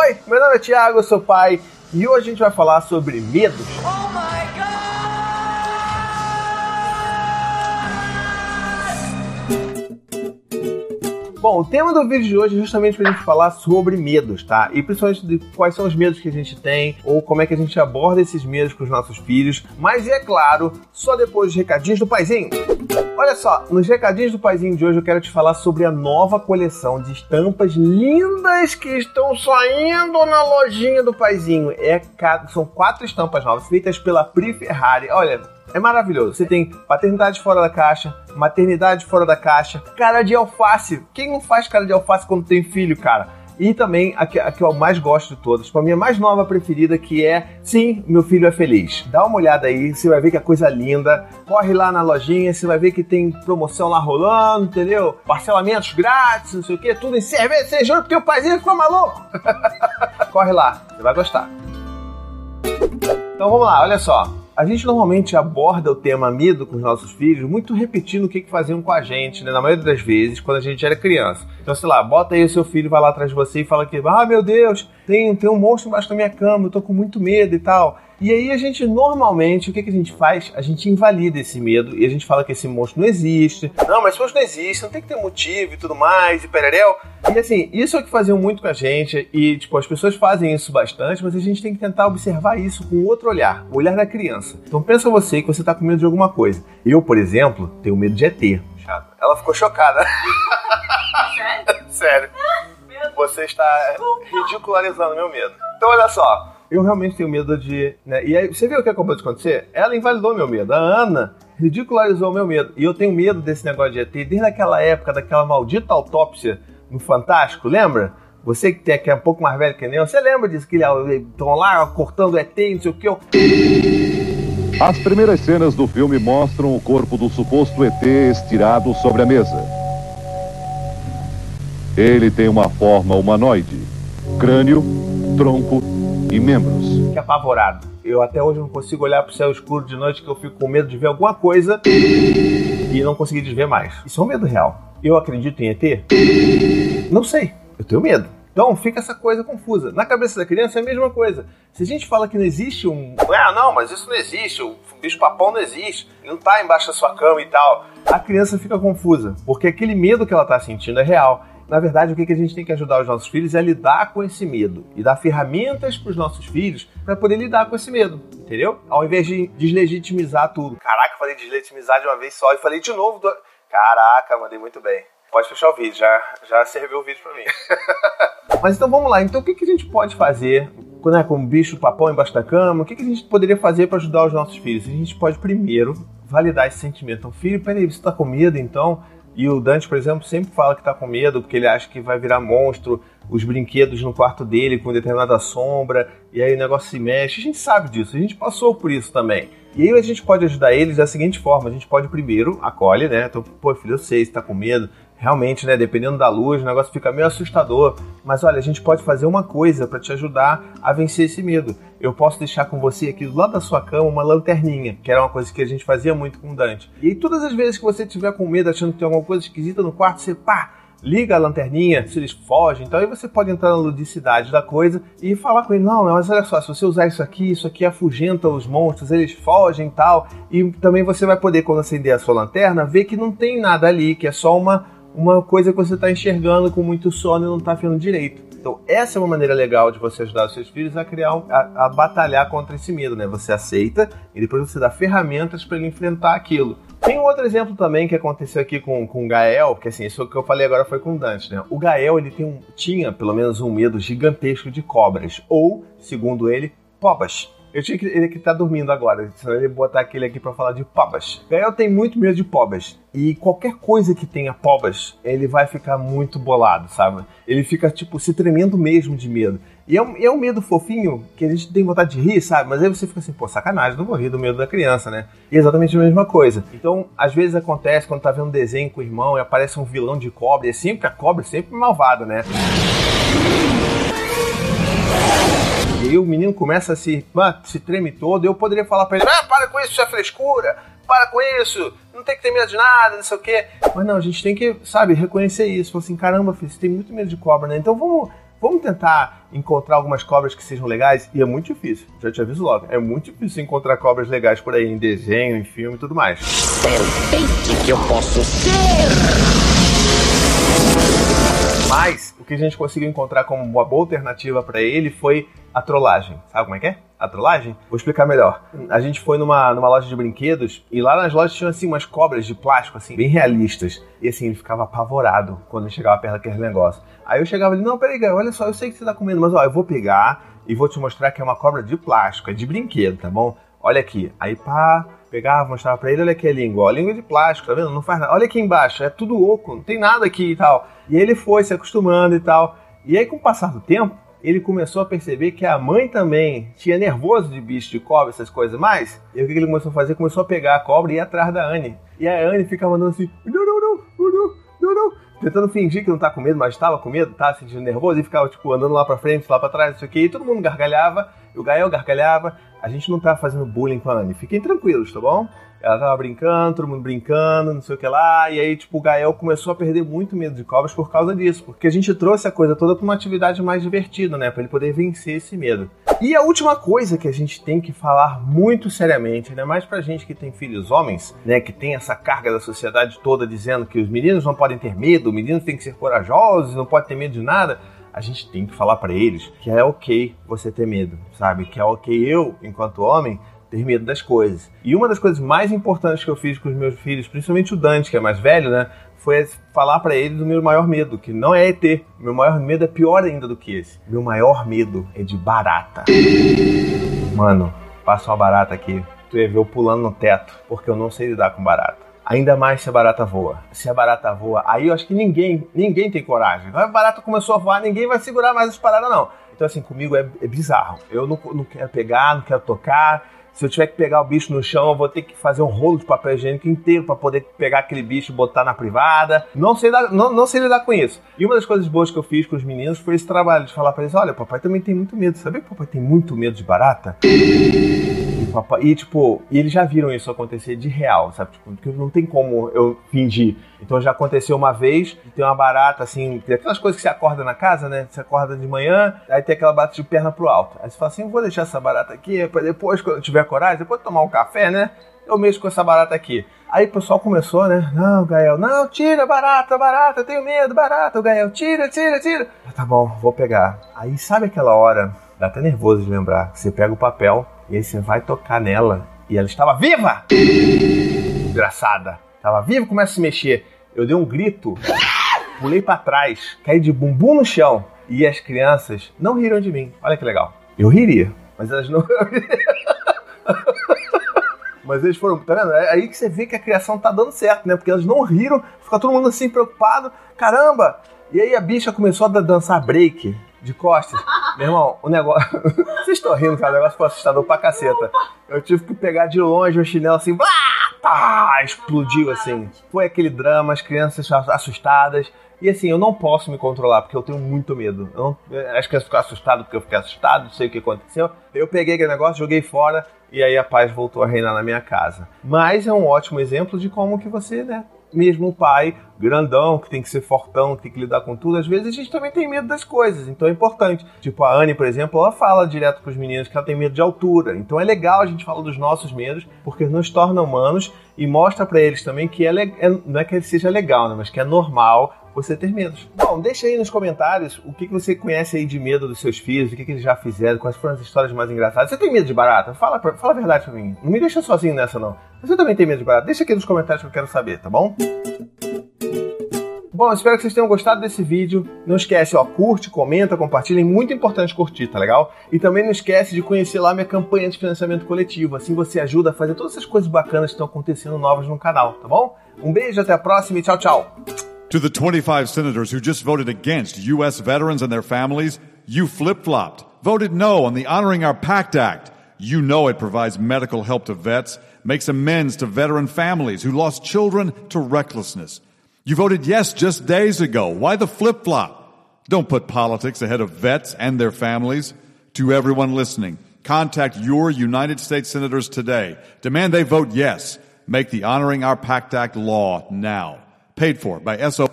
Oi, meu nome é Thiago, eu sou pai e hoje a gente vai falar sobre medos. Oh my Bom, o tema do vídeo de hoje é justamente pra gente falar sobre medos, tá? E principalmente de quais são os medos que a gente tem, ou como é que a gente aborda esses medos com os nossos filhos. Mas, é claro, só depois dos recadinhos do paizinho. Olha só, nos recadinhos do paizinho de hoje eu quero te falar sobre a nova coleção de estampas lindas que estão saindo na lojinha do paizinho. É, são quatro estampas novas feitas pela Pri Ferrari. Olha, é maravilhoso. Você tem paternidade fora da caixa, maternidade fora da caixa, cara de alface. Quem não faz cara de alface quando tem filho, cara? E também a que, a que eu mais gosto de todas, a minha mais nova preferida, que é Sim, meu filho é feliz. Dá uma olhada aí, você vai ver que é coisa linda. Corre lá na lojinha, você vai ver que tem promoção lá rolando, entendeu? Parcelamentos grátis, não sei o que, tudo em cerveja, você jura porque o paizinho ficou maluco. Corre lá, você vai gostar. Então vamos lá, olha só. A gente normalmente aborda o tema medo com os nossos filhos, muito repetindo o que, que faziam com a gente, né? Na maioria das vezes, quando a gente era criança. Então, sei lá, bota aí o seu filho, vai lá atrás de você e fala que, ah, meu Deus, tem, tem um monstro embaixo da minha cama, eu tô com muito medo e tal. E aí a gente normalmente, o que, que a gente faz? A gente invalida esse medo e a gente fala que esse monstro não existe. Não, mas se monstro não existe, não tem que ter motivo e tudo mais, e pererel. E assim, isso é o que faziam muito com a gente, e tipo, as pessoas fazem isso bastante, mas a gente tem que tentar observar isso com outro olhar, o olhar da criança. Então pensa você que você tá com medo de alguma coisa. Eu, por exemplo, tenho medo de ET. Ela ficou chocada. Sério? Sério. Você está ridicularizando meu medo. Então olha só, eu realmente tenho medo de. Né? E aí, você viu o que acabou de acontecer? Ela invalidou meu medo. A Ana ridicularizou meu medo. E eu tenho medo desse negócio de ET desde aquela época, daquela maldita autópsia no Fantástico, lembra? Você que, tem, que é um pouco mais velho que nem eu, você lembra disso? Que estão lá cortando ET, não sei o que. Eu... As primeiras cenas do filme mostram o corpo do suposto ET estirado sobre a mesa. Ele tem uma forma humanoide: crânio, tronco e membros. Que apavorado. Eu até hoje não consigo olhar para o céu escuro de noite que eu fico com medo de ver alguma coisa e não conseguir desver mais. Isso é um medo real. Eu acredito em ET? Não sei. Eu tenho medo. Então fica essa coisa confusa. Na cabeça da criança é a mesma coisa. Se a gente fala que não existe um. Ah, não, mas isso não existe, o bicho-papão não existe, não está embaixo da sua cama e tal. A criança fica confusa, porque aquele medo que ela está sentindo é real. Na verdade, o que a gente tem que ajudar os nossos filhos é lidar com esse medo e dar ferramentas para os nossos filhos para poder lidar com esse medo, entendeu? Ao invés de deslegitimizar tudo. Caraca, falei deslegitimizar de uma vez só e falei de novo. Do... Caraca, mandei muito bem. Pode fechar o vídeo, já, já serviu o vídeo para mim. Mas então vamos lá. Então o que, a gente pode fazer né, com o bicho papão embaixo da cama? O que, que a gente poderia fazer para ajudar os nossos filhos? A gente pode primeiro validar esse sentimento. Então, filho, peraí, você está com medo então? E o Dante, por exemplo, sempre fala que tá com medo porque ele acha que vai virar monstro, os brinquedos no quarto dele com determinada sombra, e aí o negócio se mexe. A gente sabe disso, a gente passou por isso também. E aí a gente pode ajudar eles da seguinte forma: a gente pode primeiro acolhe, né? Então, pô, filho, eu sei, você tá com medo, realmente, né, dependendo da luz, o negócio fica meio assustador. Mas olha, a gente pode fazer uma coisa para te ajudar a vencer esse medo. Eu posso deixar com você aqui do lado da sua cama uma lanterninha, que era uma coisa que a gente fazia muito com o Dante. E todas as vezes que você tiver com medo, achando que tem alguma coisa esquisita no quarto, você pá, liga a lanterninha, se eles fogem, então aí você pode entrar na ludicidade da coisa e falar com ele, não, mas olha só, se você usar isso aqui, isso aqui afugenta os monstros, eles fogem e tal, e também você vai poder, quando acender a sua lanterna, ver que não tem nada ali, que é só uma uma coisa que você está enxergando com muito sono e não está vendo direito. Então, essa é uma maneira legal de você ajudar os seus filhos a criar, a, a batalhar contra esse medo, né? Você aceita e depois você dá ferramentas para ele enfrentar aquilo. Tem um outro exemplo também que aconteceu aqui com, com o Gael, que assim, isso que eu falei agora foi com o Dante, né? O Gael, ele um, tinha pelo menos um medo gigantesco de cobras, ou, segundo ele, pobas. Eu tinha que ele que tá dormindo agora, senão ele botar aquele aqui para falar de pobas. Gael tem muito medo de pobas. E qualquer coisa que tenha pobas, ele vai ficar muito bolado, sabe? Ele fica, tipo, se tremendo mesmo de medo. E é um, é um medo fofinho que a gente tem vontade de rir, sabe? Mas aí você fica assim, pô, sacanagem, não vou rir do medo da criança, né? E é exatamente a mesma coisa. Então, às vezes acontece quando tá vendo um desenho com o irmão e aparece um vilão de cobra, e é sempre a cobra, sempre malvada, né? E o menino começa a se, se treme todo. Eu poderia falar pra ele: ah, para com isso, isso é frescura, para com isso, não tem que ter medo de nada, não sei o quê. Mas não, a gente tem que, sabe, reconhecer isso. Falar assim: caramba, filho, você tem muito medo de cobra, né? Então vamos, vamos tentar encontrar algumas cobras que sejam legais? E é muito difícil, já te aviso logo. É muito difícil encontrar cobras legais por aí, em desenho, em filme e tudo mais. Serpente que eu posso ser! Mas o que a gente conseguiu encontrar como uma boa alternativa para ele foi a trollagem. Sabe como é que é? A trollagem? Vou explicar melhor. A gente foi numa, numa loja de brinquedos e lá nas lojas tinham assim umas cobras de plástico, assim, bem realistas. E assim, ele ficava apavorado quando chegava perto daquele negócio. Aí eu chegava ali, não, peraí, olha só, eu sei que você tá comendo, mas ó, eu vou pegar e vou te mostrar que é uma cobra de plástico, é de brinquedo, tá bom? Olha aqui. Aí pá, pegava, mostrava pra ele, olha aqui a língua, ó, língua de plástico, tá vendo? Não faz nada. Olha aqui embaixo, é tudo oco, não tem nada aqui e tal. E ele foi se acostumando e tal. E aí, com o passar do tempo, ele começou a perceber que a mãe também tinha nervoso de bicho, de cobra, essas coisas mais. E o que ele começou a fazer? Começou a pegar a cobra e ir atrás da Anne. E a Anne ficava andando assim, não, não, não, tentando fingir que não tá com medo, mas estava com medo, tava sentindo nervoso e ficava, tipo, andando lá pra frente, lá pra trás, isso aqui. E todo mundo gargalhava, o Gael gargalhava. A gente não tá fazendo bullying com a Anne. Fiquem tranquilos, tá bom? Ela tava brincando, todo mundo brincando, não sei o que lá. E aí, tipo, o Gael começou a perder muito medo de cobras por causa disso. Porque a gente trouxe a coisa toda pra uma atividade mais divertida, né? Pra ele poder vencer esse medo. E a última coisa que a gente tem que falar muito seriamente, ainda mais pra gente que tem filhos homens, né? Que tem essa carga da sociedade toda dizendo que os meninos não podem ter medo, os meninos têm que ser corajosos, não podem ter medo de nada a gente tem que falar para eles que é ok você ter medo, sabe? Que é ok eu, enquanto homem, ter medo das coisas. E uma das coisas mais importantes que eu fiz com os meus filhos, principalmente o Dante, que é mais velho, né? Foi falar para ele do meu maior medo, que não é ET. Meu maior medo é pior ainda do que esse. Meu maior medo é de barata. Mano, passa uma barata aqui. Tu ia ver eu pulando no teto, porque eu não sei lidar com barata. Ainda mais se a barata voa. Se a barata voa, aí eu acho que ninguém, ninguém tem coragem. A barata começou a voar, ninguém vai segurar mais as paradas, não. Então, assim, comigo é, é bizarro. Eu não, não quero pegar, não quero tocar. Se eu tiver que pegar o bicho no chão, eu vou ter que fazer um rolo de papel higiênico inteiro para poder pegar aquele bicho e botar na privada. Não sei, dar, não, não sei lidar com isso. E uma das coisas boas que eu fiz com os meninos foi esse trabalho de falar para eles: olha, papai também tem muito medo. Sabia que papai tem muito medo de barata? Papai, e tipo, e eles já viram isso acontecer de real, sabe? Tipo, porque não tem como eu fingir. Então já aconteceu uma vez, tem uma barata assim, aquelas coisas que você acorda na casa, né? Você acorda de manhã, aí tem aquela barata de perna pro alto. Aí você fala assim: vou deixar essa barata aqui depois, quando eu tiver coragem, depois de tomar um café, né? Eu mexo com essa barata aqui. Aí o pessoal começou, né? Não, Gael, não, tira, barata, barata, eu tenho medo, barata, Gael, tira, tira, tira. Tá bom, vou pegar. Aí sabe aquela hora, dá até nervoso de lembrar, você pega o papel e aí você vai tocar nela e ela estava viva! Engraçada. Estava viva, começa a se mexer. Eu dei um grito, pulei para trás, caí de bumbum no chão e as crianças não riram de mim. Olha que legal. Eu riria, mas elas não. Mas eles foram, tá vendo? É aí que você vê que a criação tá dando certo, né? Porque elas não riram, fica todo mundo assim preocupado. Caramba! E aí a bicha começou a dançar break de costas. Meu irmão, o negócio. Vocês estão rindo, cara? O negócio foi assustador pra caceta. Eu tive que pegar de longe o chinelo assim, blá, pá, explodiu assim. Foi aquele drama, as crianças assustadas. E assim, eu não posso me controlar, porque eu tenho muito medo. Eu não, as crianças ficam assustadas porque eu fiquei assustado, não sei o que aconteceu. Eu peguei aquele negócio, joguei fora e aí a paz voltou a reinar na minha casa. Mas é um ótimo exemplo de como que você, né, mesmo o pai grandão, que tem que ser fortão, que tem que lidar com tudo, às vezes a gente também tem medo das coisas, então é importante. Tipo, a Anne, por exemplo, ela fala direto para os meninos que ela tem medo de altura. Então é legal a gente falar dos nossos medos, porque nos torna humanos e mostra para eles também que é, é, não é que seja legal, né, mas que é normal você ter medos. Bom, deixa aí nos comentários o que, que você conhece aí de medo dos seus filhos, o que, que eles já fizeram, quais foram as histórias mais engraçadas. Você tem medo de barata? Fala, fala a verdade pra mim. Não me deixa sozinho nessa, não. Você também tem medo de barata? Deixa aqui nos comentários que eu quero saber, tá bom? Bom, espero que vocês tenham gostado desse vídeo. Não esquece, ó, curte, comenta, compartilha. É muito importante curtir, tá legal? E também não esquece de conhecer lá minha campanha de financiamento coletivo. Assim você ajuda a fazer todas essas coisas bacanas que estão acontecendo novas no canal, tá bom? Um beijo, até a próxima e tchau, tchau. To the 25 senators who just voted against U.S. veterans and their families, you flip flopped, voted no on the Honoring Our Pact Act. You know it provides medical help to vets, makes amends to veteran families who lost children to recklessness. You voted yes just days ago. Why the flip flop? Don't put politics ahead of vets and their families. To everyone listening, contact your United States senators today. Demand they vote yes. Make the Honoring Our Pact Act law now. Paid for by SO.